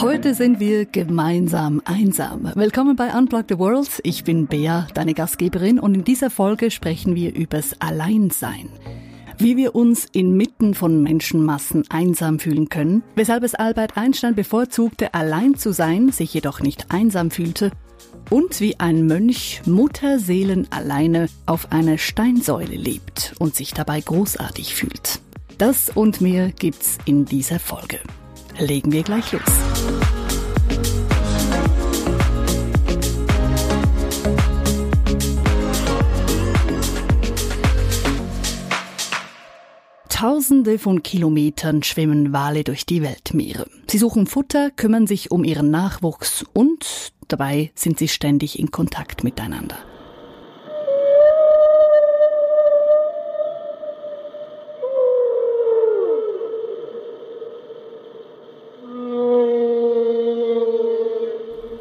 Heute sind wir gemeinsam einsam. Willkommen bei Unplug the World. Ich bin Bea, deine Gastgeberin, und in dieser Folge sprechen wir übers Alleinsein. Wie wir uns inmitten von Menschenmassen einsam fühlen können, weshalb es Albert Einstein bevorzugte, allein zu sein, sich jedoch nicht einsam fühlte, und wie ein Mönch Mutterseelen alleine auf einer Steinsäule lebt und sich dabei großartig fühlt. Das und mehr gibt's in dieser Folge legen wir gleich los. Tausende von Kilometern schwimmen Wale durch die Weltmeere. Sie suchen Futter, kümmern sich um ihren Nachwuchs und dabei sind sie ständig in Kontakt miteinander.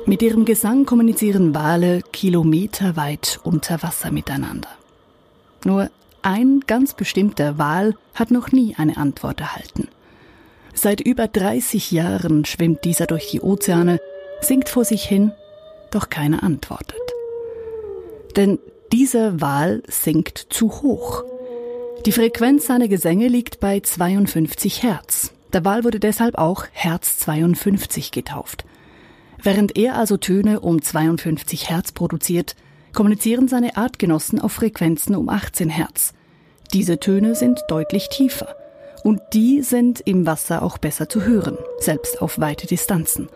Mit ihrem Gesang kommunizieren Wale kilometerweit unter Wasser miteinander. Nur ein ganz bestimmter Wal hat noch nie eine Antwort erhalten. Seit über 30 Jahren schwimmt dieser durch die Ozeane, singt vor sich hin, doch keiner antwortet. Denn dieser Wal singt zu hoch. Die Frequenz seiner Gesänge liegt bei 52 Hertz. Der Wal wurde deshalb auch Herz 52 getauft. Während er also Töne um 52 Hertz produziert, kommunizieren seine Artgenossen auf Frequenzen um 18 Hertz. Diese Töne sind deutlich tiefer. Und die sind im Wasser auch besser zu hören, selbst auf weite Distanzen.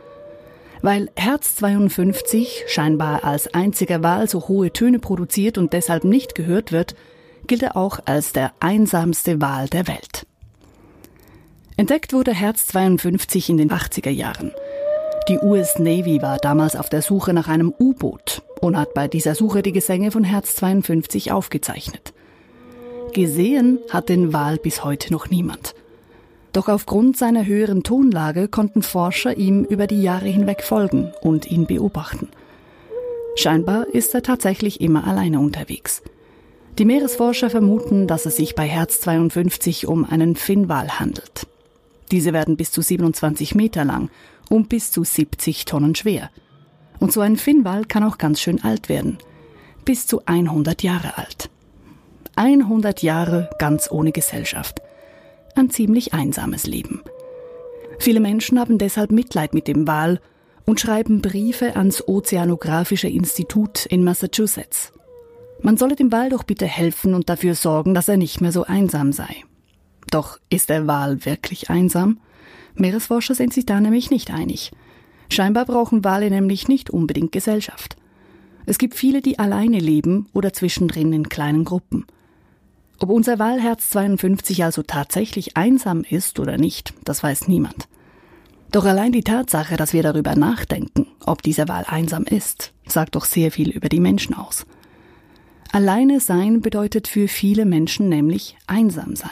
Weil Herz 52 scheinbar als einziger Wal so hohe Töne produziert und deshalb nicht gehört wird, gilt er auch als der einsamste Wal der Welt. Entdeckt wurde Herz 52 in den 80er Jahren. Die US Navy war damals auf der Suche nach einem U-Boot und hat bei dieser Suche die Gesänge von Herz 52 aufgezeichnet. Gesehen hat den Wal bis heute noch niemand. Doch aufgrund seiner höheren Tonlage konnten Forscher ihm über die Jahre hinweg folgen und ihn beobachten. Scheinbar ist er tatsächlich immer alleine unterwegs. Die Meeresforscher vermuten, dass es sich bei Herz 52 um einen Finnwal handelt. Diese werden bis zu 27 Meter lang und bis zu 70 Tonnen schwer. Und so ein Finnwal kann auch ganz schön alt werden. Bis zu 100 Jahre alt. 100 Jahre ganz ohne Gesellschaft. Ein ziemlich einsames Leben. Viele Menschen haben deshalb Mitleid mit dem Wal und schreiben Briefe ans Ozeanographische Institut in Massachusetts. Man solle dem Wal doch bitte helfen und dafür sorgen, dass er nicht mehr so einsam sei. Doch ist der Wal wirklich einsam? Meeresforscher sind sich da nämlich nicht einig. Scheinbar brauchen Wale nämlich nicht unbedingt Gesellschaft. Es gibt viele, die alleine leben oder zwischendrin in kleinen Gruppen. Ob unser Walherz 52 also tatsächlich einsam ist oder nicht, das weiß niemand. Doch allein die Tatsache, dass wir darüber nachdenken, ob dieser Wal einsam ist, sagt doch sehr viel über die Menschen aus. Alleine sein bedeutet für viele Menschen nämlich einsam sein.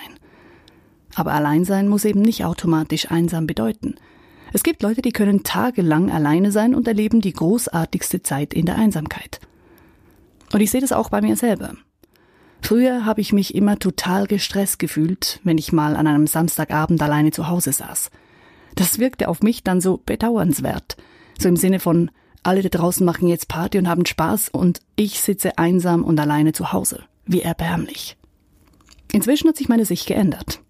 Aber Alleinsein muss eben nicht automatisch einsam bedeuten. Es gibt Leute, die können tagelang alleine sein und erleben die großartigste Zeit in der Einsamkeit. Und ich sehe das auch bei mir selber. Früher habe ich mich immer total gestresst gefühlt, wenn ich mal an einem Samstagabend alleine zu Hause saß. Das wirkte auf mich dann so bedauernswert. So im Sinne von, alle da draußen machen jetzt Party und haben Spaß und ich sitze einsam und alleine zu Hause. Wie erbärmlich. Inzwischen hat sich meine Sicht geändert.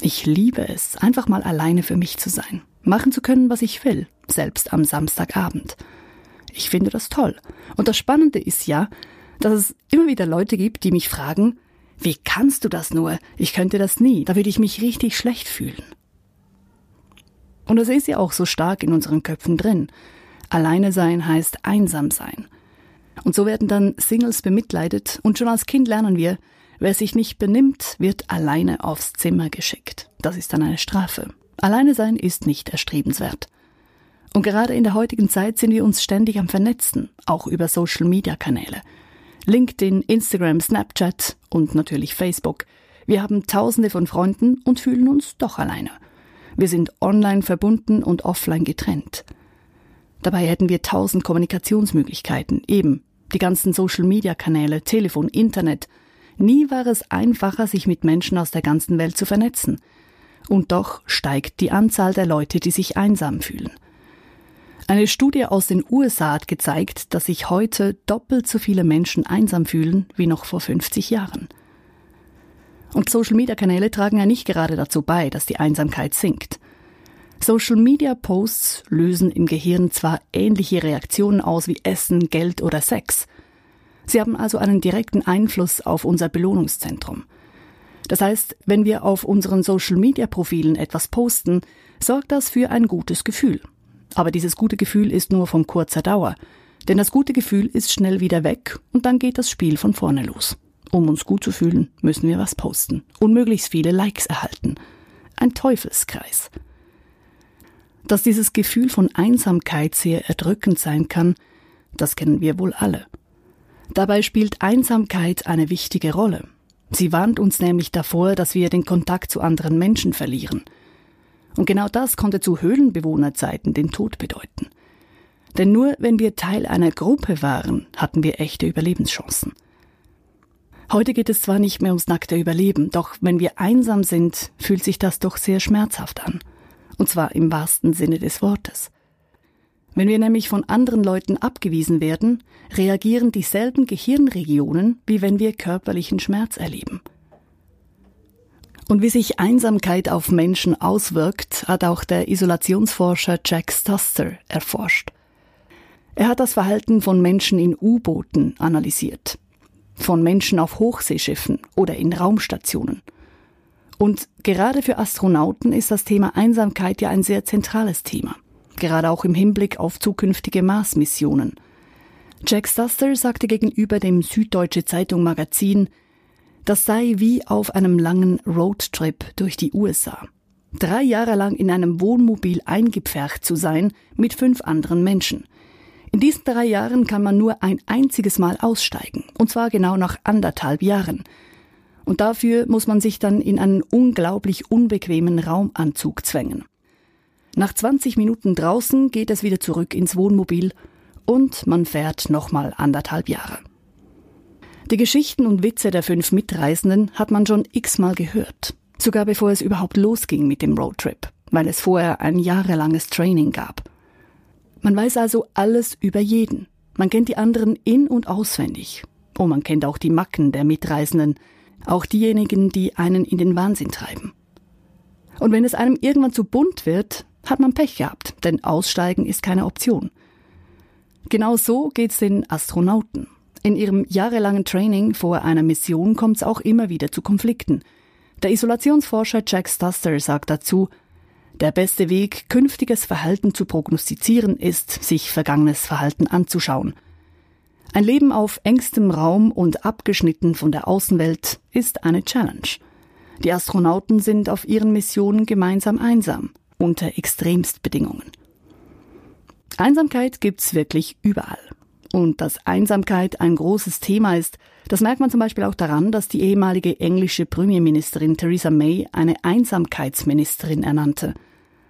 Ich liebe es, einfach mal alleine für mich zu sein, machen zu können, was ich will, selbst am Samstagabend. Ich finde das toll. Und das Spannende ist ja, dass es immer wieder Leute gibt, die mich fragen, wie kannst du das nur? Ich könnte das nie. Da würde ich mich richtig schlecht fühlen. Und das ist ja auch so stark in unseren Köpfen drin. Alleine sein heißt einsam sein. Und so werden dann Singles bemitleidet und schon als Kind lernen wir, Wer sich nicht benimmt, wird alleine aufs Zimmer geschickt. Das ist dann eine Strafe. Alleine sein ist nicht erstrebenswert. Und gerade in der heutigen Zeit sind wir uns ständig am Vernetzen, auch über Social-Media-Kanäle. LinkedIn, Instagram, Snapchat und natürlich Facebook. Wir haben tausende von Freunden und fühlen uns doch alleine. Wir sind online verbunden und offline getrennt. Dabei hätten wir tausend Kommunikationsmöglichkeiten, eben die ganzen Social-Media-Kanäle, Telefon, Internet, Nie war es einfacher, sich mit Menschen aus der ganzen Welt zu vernetzen. Und doch steigt die Anzahl der Leute, die sich einsam fühlen. Eine Studie aus den USA hat gezeigt, dass sich heute doppelt so viele Menschen einsam fühlen wie noch vor 50 Jahren. Und Social-Media-Kanäle tragen ja nicht gerade dazu bei, dass die Einsamkeit sinkt. Social-Media-Posts lösen im Gehirn zwar ähnliche Reaktionen aus wie Essen, Geld oder Sex. Sie haben also einen direkten Einfluss auf unser Belohnungszentrum. Das heißt, wenn wir auf unseren Social-Media-Profilen etwas posten, sorgt das für ein gutes Gefühl. Aber dieses gute Gefühl ist nur von kurzer Dauer, denn das gute Gefühl ist schnell wieder weg und dann geht das Spiel von vorne los. Um uns gut zu fühlen, müssen wir was posten und möglichst viele Likes erhalten. Ein Teufelskreis. Dass dieses Gefühl von Einsamkeit sehr erdrückend sein kann, das kennen wir wohl alle. Dabei spielt Einsamkeit eine wichtige Rolle. Sie warnt uns nämlich davor, dass wir den Kontakt zu anderen Menschen verlieren – und genau das konnte zu Höhlenbewohnerzeiten den Tod bedeuten. Denn nur wenn wir Teil einer Gruppe waren, hatten wir echte Überlebenschancen. Heute geht es zwar nicht mehr ums nackte Überleben, doch wenn wir einsam sind, fühlt sich das doch sehr schmerzhaft an. Und zwar im wahrsten Sinne des Wortes. Wenn wir nämlich von anderen Leuten abgewiesen werden, reagieren dieselben Gehirnregionen, wie wenn wir körperlichen Schmerz erleben. Und wie sich Einsamkeit auf Menschen auswirkt, hat auch der Isolationsforscher Jack Stuster erforscht. Er hat das Verhalten von Menschen in U-Booten analysiert, von Menschen auf Hochseeschiffen oder in Raumstationen. Und gerade für Astronauten ist das Thema Einsamkeit ja ein sehr zentrales Thema, gerade auch im Hinblick auf zukünftige Mars-Missionen. Jack Stuster sagte gegenüber dem Süddeutsche Zeitung Magazin, das sei wie auf einem langen Roadtrip durch die USA. Drei Jahre lang in einem Wohnmobil eingepfercht zu sein mit fünf anderen Menschen. In diesen drei Jahren kann man nur ein einziges Mal aussteigen, und zwar genau nach anderthalb Jahren. Und dafür muss man sich dann in einen unglaublich unbequemen Raumanzug zwängen. Nach 20 Minuten draußen geht es wieder zurück ins Wohnmobil und man fährt nochmal anderthalb Jahre. Die Geschichten und Witze der fünf Mitreisenden hat man schon x-mal gehört. Sogar bevor es überhaupt losging mit dem Roadtrip, weil es vorher ein jahrelanges Training gab. Man weiß also alles über jeden. Man kennt die anderen in- und auswendig. Und man kennt auch die Macken der Mitreisenden, auch diejenigen, die einen in den Wahnsinn treiben. Und wenn es einem irgendwann zu bunt wird, hat man Pech gehabt, denn Aussteigen ist keine Option. Genau so geht's den Astronauten. In ihrem jahrelangen Training vor einer Mission kommt es auch immer wieder zu Konflikten. Der Isolationsforscher Jack Stuster sagt dazu, der beste Weg, künftiges Verhalten zu prognostizieren, ist, sich vergangenes Verhalten anzuschauen. Ein Leben auf engstem Raum und abgeschnitten von der Außenwelt ist eine Challenge. Die Astronauten sind auf ihren Missionen gemeinsam einsam, unter Extremstbedingungen. Einsamkeit gibt's wirklich überall. Und dass Einsamkeit ein großes Thema ist, das merkt man zum Beispiel auch daran, dass die ehemalige englische Premierministerin Theresa May eine Einsamkeitsministerin ernannte.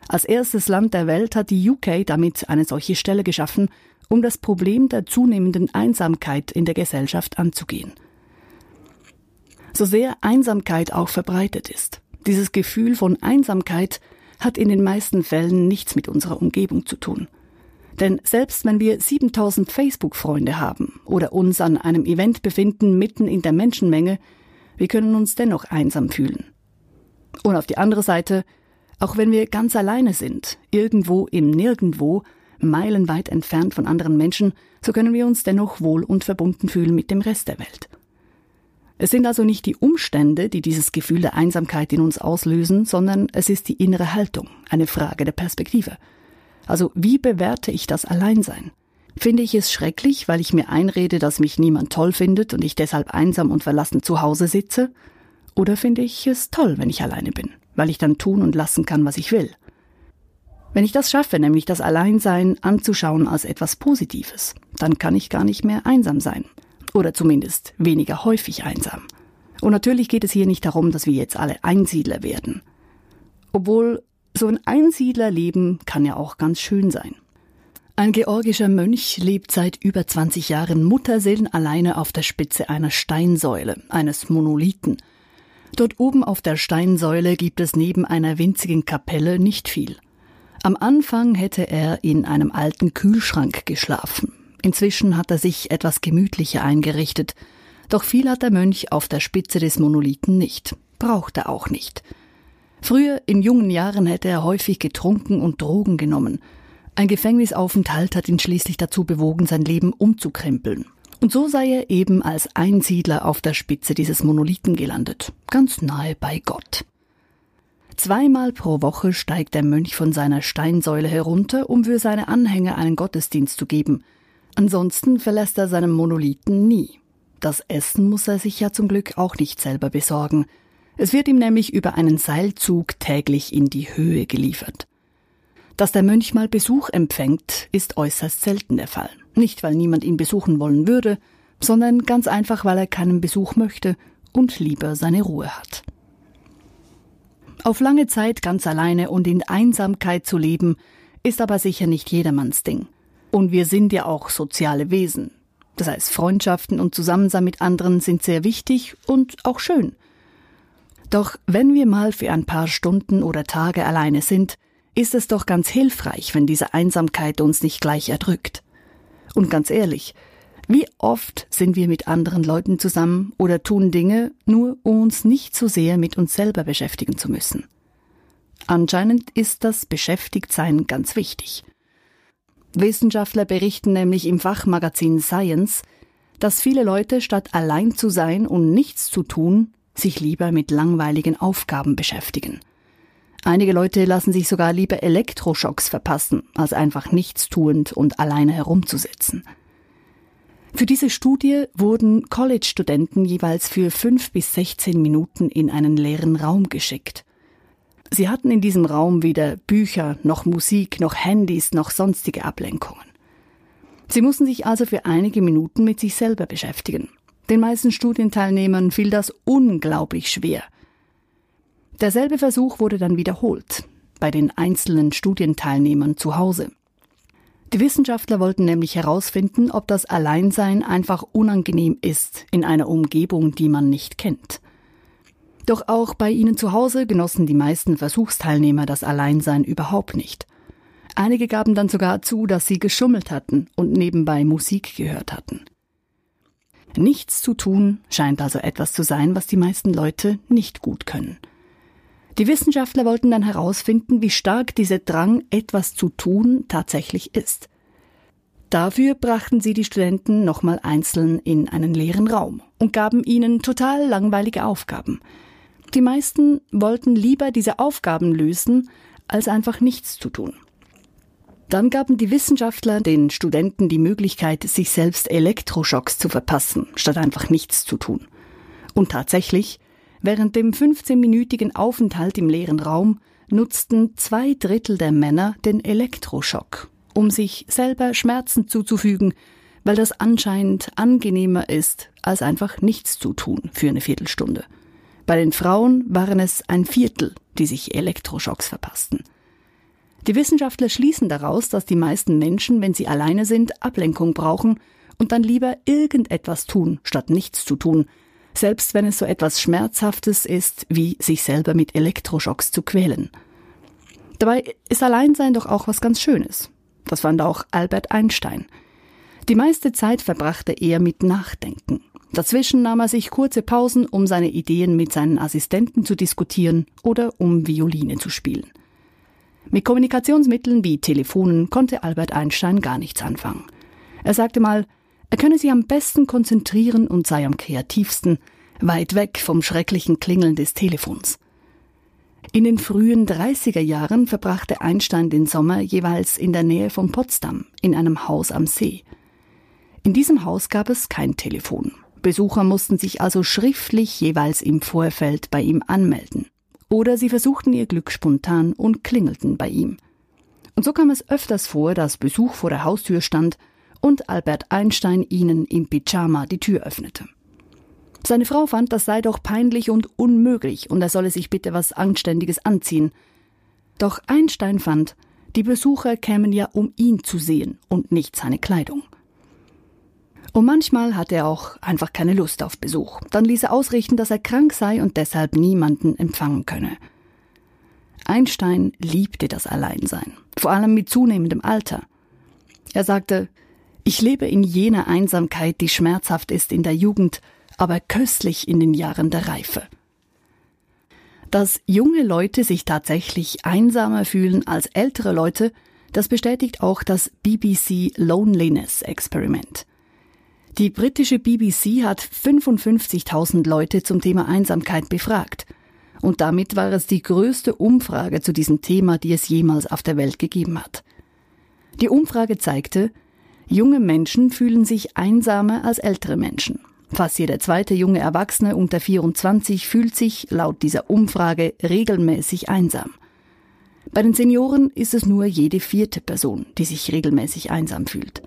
Als erstes Land der Welt hat die UK damit eine solche Stelle geschaffen, um das Problem der zunehmenden Einsamkeit in der Gesellschaft anzugehen. So sehr Einsamkeit auch verbreitet ist, dieses Gefühl von Einsamkeit hat in den meisten Fällen nichts mit unserer Umgebung zu tun. Denn selbst wenn wir 7000 Facebook-Freunde haben oder uns an einem Event befinden mitten in der Menschenmenge, wir können uns dennoch einsam fühlen. Und auf die andere Seite, auch wenn wir ganz alleine sind, irgendwo im Nirgendwo, meilenweit entfernt von anderen Menschen, so können wir uns dennoch wohl und verbunden fühlen mit dem Rest der Welt. Es sind also nicht die Umstände, die dieses Gefühl der Einsamkeit in uns auslösen, sondern es ist die innere Haltung, eine Frage der Perspektive. Also wie bewerte ich das Alleinsein? Finde ich es schrecklich, weil ich mir einrede, dass mich niemand toll findet und ich deshalb einsam und verlassen zu Hause sitze? Oder finde ich es toll, wenn ich alleine bin, weil ich dann tun und lassen kann, was ich will? Wenn ich das schaffe, nämlich das Alleinsein anzuschauen als etwas Positives, dann kann ich gar nicht mehr einsam sein. Oder zumindest weniger häufig einsam. Und natürlich geht es hier nicht darum, dass wir jetzt alle Einsiedler werden. Obwohl so ein Einsiedlerleben kann ja auch ganz schön sein. Ein georgischer Mönch lebt seit über 20 Jahren Mutterseelen alleine auf der Spitze einer Steinsäule, eines Monolithen. Dort oben auf der Steinsäule gibt es neben einer winzigen Kapelle nicht viel. Am Anfang hätte er in einem alten Kühlschrank geschlafen. Inzwischen hat er sich etwas gemütlicher eingerichtet, doch viel hat der Mönch auf der Spitze des Monolithen nicht, braucht er auch nicht. Früher in jungen Jahren hätte er häufig getrunken und Drogen genommen. Ein Gefängnisaufenthalt hat ihn schließlich dazu bewogen, sein Leben umzukrempeln. Und so sei er eben als Einsiedler auf der Spitze dieses Monolithen gelandet, ganz nahe bei Gott. Zweimal pro Woche steigt der Mönch von seiner Steinsäule herunter, um für seine Anhänger einen Gottesdienst zu geben. Ansonsten verlässt er seinen Monolithen nie. Das Essen muss er sich ja zum Glück auch nicht selber besorgen. Es wird ihm nämlich über einen Seilzug täglich in die Höhe geliefert. Dass der Mönch mal Besuch empfängt, ist äußerst selten der Fall. Nicht, weil niemand ihn besuchen wollen würde, sondern ganz einfach, weil er keinen Besuch möchte und lieber seine Ruhe hat. Auf lange Zeit ganz alleine und in Einsamkeit zu leben, ist aber sicher nicht jedermanns Ding. Und wir sind ja auch soziale Wesen. Das heißt, Freundschaften und Zusammensein mit anderen sind sehr wichtig und auch schön. Doch wenn wir mal für ein paar Stunden oder Tage alleine sind, ist es doch ganz hilfreich, wenn diese Einsamkeit uns nicht gleich erdrückt. Und ganz ehrlich, wie oft sind wir mit anderen Leuten zusammen oder tun Dinge, nur um uns nicht so sehr mit uns selber beschäftigen zu müssen? Anscheinend ist das Beschäftigtsein ganz wichtig. Wissenschaftler berichten nämlich im Fachmagazin Science, dass viele Leute statt allein zu sein und nichts zu tun, sich lieber mit langweiligen Aufgaben beschäftigen. Einige Leute lassen sich sogar lieber Elektroschocks verpassen, als einfach nichtstuend und alleine herumzusitzen. Für diese Studie wurden College-Studenten jeweils für fünf bis sechzehn Minuten in einen leeren Raum geschickt. Sie hatten in diesem Raum weder Bücher, noch Musik, noch Handys, noch sonstige Ablenkungen. Sie mussten sich also für einige Minuten mit sich selber beschäftigen. Den meisten Studienteilnehmern fiel das unglaublich schwer – Derselbe Versuch wurde dann wiederholt bei den einzelnen Studienteilnehmern zu Hause. Die Wissenschaftler wollten nämlich herausfinden, ob das Alleinsein einfach unangenehm ist in einer Umgebung, die man nicht kennt. Doch auch bei ihnen zu Hause genossen die meisten Versuchsteilnehmer das Alleinsein überhaupt nicht. Einige gaben dann sogar zu, dass sie geschummelt hatten und nebenbei Musik gehört hatten. Nichts zu tun scheint also etwas zu sein, was die meisten Leute nicht gut können. Die Wissenschaftler wollten dann herausfinden, wie stark dieser Drang, etwas zu tun, tatsächlich ist. Dafür brachten sie die Studenten nochmal einzeln in einen leeren Raum und gaben ihnen total langweilige Aufgaben. Die meisten wollten lieber diese Aufgaben lösen, als einfach nichts zu tun. Dann gaben die Wissenschaftler den Studenten die Möglichkeit, sich selbst Elektroschocks zu verpassen, statt einfach nichts zu tun. Und tatsächlich, Während dem 15-minütigen Aufenthalt im leeren Raum nutzten zwei Drittel der Männer den Elektroschock, um sich selber Schmerzen zuzufügen, weil das anscheinend angenehmer ist, als einfach nichts zu tun für eine Viertelstunde. Bei den Frauen waren es ein Viertel, die sich Elektroschocks verpassten. Die Wissenschaftler schließen daraus, dass die meisten Menschen, wenn sie alleine sind, Ablenkung brauchen und dann lieber irgendetwas tun, statt nichts zu tun, selbst wenn es so etwas Schmerzhaftes ist, wie sich selber mit Elektroschocks zu quälen. Dabei ist Alleinsein doch auch was ganz Schönes. Das fand auch Albert Einstein. Die meiste Zeit verbrachte er mit Nachdenken. Dazwischen nahm er sich kurze Pausen, um seine Ideen mit seinen Assistenten zu diskutieren oder um Violine zu spielen. Mit Kommunikationsmitteln wie Telefonen konnte Albert Einstein gar nichts anfangen. Er sagte mal, er könne sich am besten konzentrieren und sei am kreativsten, weit weg vom schrecklichen Klingeln des Telefons. In den frühen 30er Jahren verbrachte Einstein den Sommer jeweils in der Nähe von Potsdam in einem Haus am See. In diesem Haus gab es kein Telefon. Besucher mussten sich also schriftlich jeweils im Vorfeld bei ihm anmelden. Oder sie versuchten ihr Glück spontan und klingelten bei ihm. Und so kam es öfters vor, dass Besuch vor der Haustür stand und Albert Einstein ihnen im Pyjama die Tür öffnete. Seine Frau fand, das sei doch peinlich und unmöglich und er solle sich bitte was Anständiges anziehen. Doch Einstein fand, die Besucher kämen ja, um ihn zu sehen und nicht seine Kleidung. Und manchmal hatte er auch einfach keine Lust auf Besuch. Dann ließ er ausrichten, dass er krank sei und deshalb niemanden empfangen könne. Einstein liebte das Alleinsein, vor allem mit zunehmendem Alter. Er sagte, ich lebe in jener Einsamkeit, die schmerzhaft ist in der Jugend, aber köstlich in den Jahren der Reife. Dass junge Leute sich tatsächlich einsamer fühlen als ältere Leute, das bestätigt auch das BBC Loneliness Experiment. Die britische BBC hat 55.000 Leute zum Thema Einsamkeit befragt. Und damit war es die größte Umfrage zu diesem Thema, die es jemals auf der Welt gegeben hat. Die Umfrage zeigte, junge Menschen fühlen sich einsamer als ältere Menschen. Fast jeder zweite junge Erwachsene unter 24 fühlt sich laut dieser Umfrage regelmäßig einsam. Bei den Senioren ist es nur jede vierte Person, die sich regelmäßig einsam fühlt.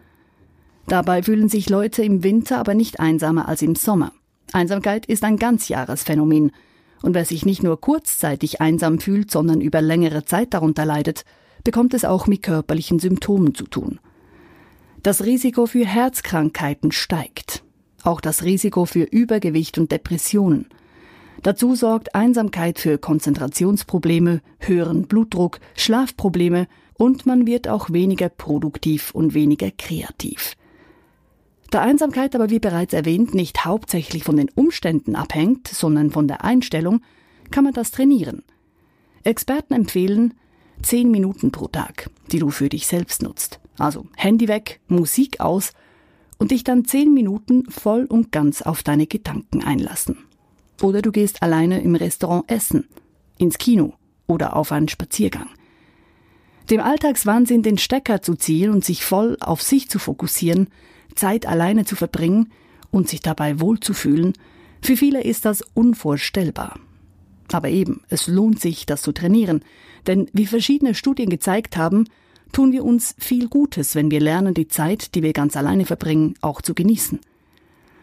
Dabei fühlen sich Leute im Winter aber nicht einsamer als im Sommer. Einsamkeit ist ein Ganzjahresphänomen. Und wer sich nicht nur kurzzeitig einsam fühlt, sondern über längere Zeit darunter leidet, bekommt es auch mit körperlichen Symptomen zu tun. Das Risiko für Herzkrankheiten steigt auch das Risiko für Übergewicht und Depressionen. Dazu sorgt Einsamkeit für Konzentrationsprobleme, höheren Blutdruck, Schlafprobleme und man wird auch weniger produktiv und weniger kreativ. Da Einsamkeit aber wie bereits erwähnt nicht hauptsächlich von den Umständen abhängt, sondern von der Einstellung, kann man das trainieren. Experten empfehlen zehn Minuten pro Tag, die du für dich selbst nutzt. Also Handy weg, Musik aus und dich dann zehn Minuten voll und ganz auf deine Gedanken einlassen. Oder du gehst alleine im Restaurant essen, ins Kino oder auf einen Spaziergang. Dem Alltagswahnsinn den Stecker zu ziehen und sich voll auf sich zu fokussieren, Zeit alleine zu verbringen und sich dabei wohlzufühlen, für viele ist das unvorstellbar. Aber eben, es lohnt sich, das zu trainieren, denn wie verschiedene Studien gezeigt haben, tun wir uns viel Gutes, wenn wir lernen, die Zeit, die wir ganz alleine verbringen, auch zu genießen.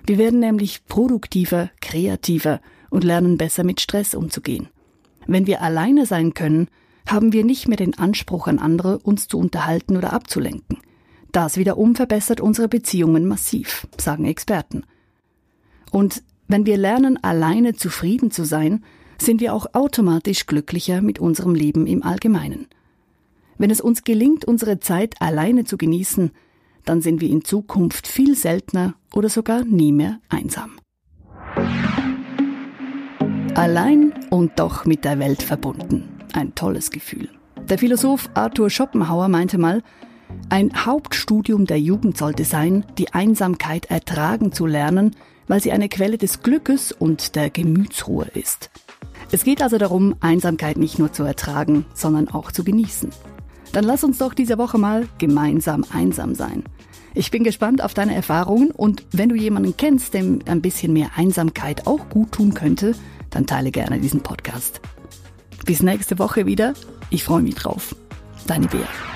Wir werden nämlich produktiver, kreativer und lernen besser mit Stress umzugehen. Wenn wir alleine sein können, haben wir nicht mehr den Anspruch an andere, uns zu unterhalten oder abzulenken. Das wiederum verbessert unsere Beziehungen massiv, sagen Experten. Und wenn wir lernen, alleine zufrieden zu sein, sind wir auch automatisch glücklicher mit unserem Leben im Allgemeinen. Wenn es uns gelingt, unsere Zeit alleine zu genießen, dann sind wir in Zukunft viel seltener oder sogar nie mehr einsam. Allein und doch mit der Welt verbunden. Ein tolles Gefühl. Der Philosoph Arthur Schopenhauer meinte mal, ein Hauptstudium der Jugend sollte sein, die Einsamkeit ertragen zu lernen, weil sie eine Quelle des Glückes und der Gemütsruhe ist. Es geht also darum, Einsamkeit nicht nur zu ertragen, sondern auch zu genießen. Dann lass uns doch diese Woche mal gemeinsam einsam sein. Ich bin gespannt auf deine Erfahrungen und wenn du jemanden kennst, dem ein bisschen mehr Einsamkeit auch gut tun könnte, dann teile gerne diesen Podcast. Bis nächste Woche wieder. Ich freue mich drauf. Deine Bea.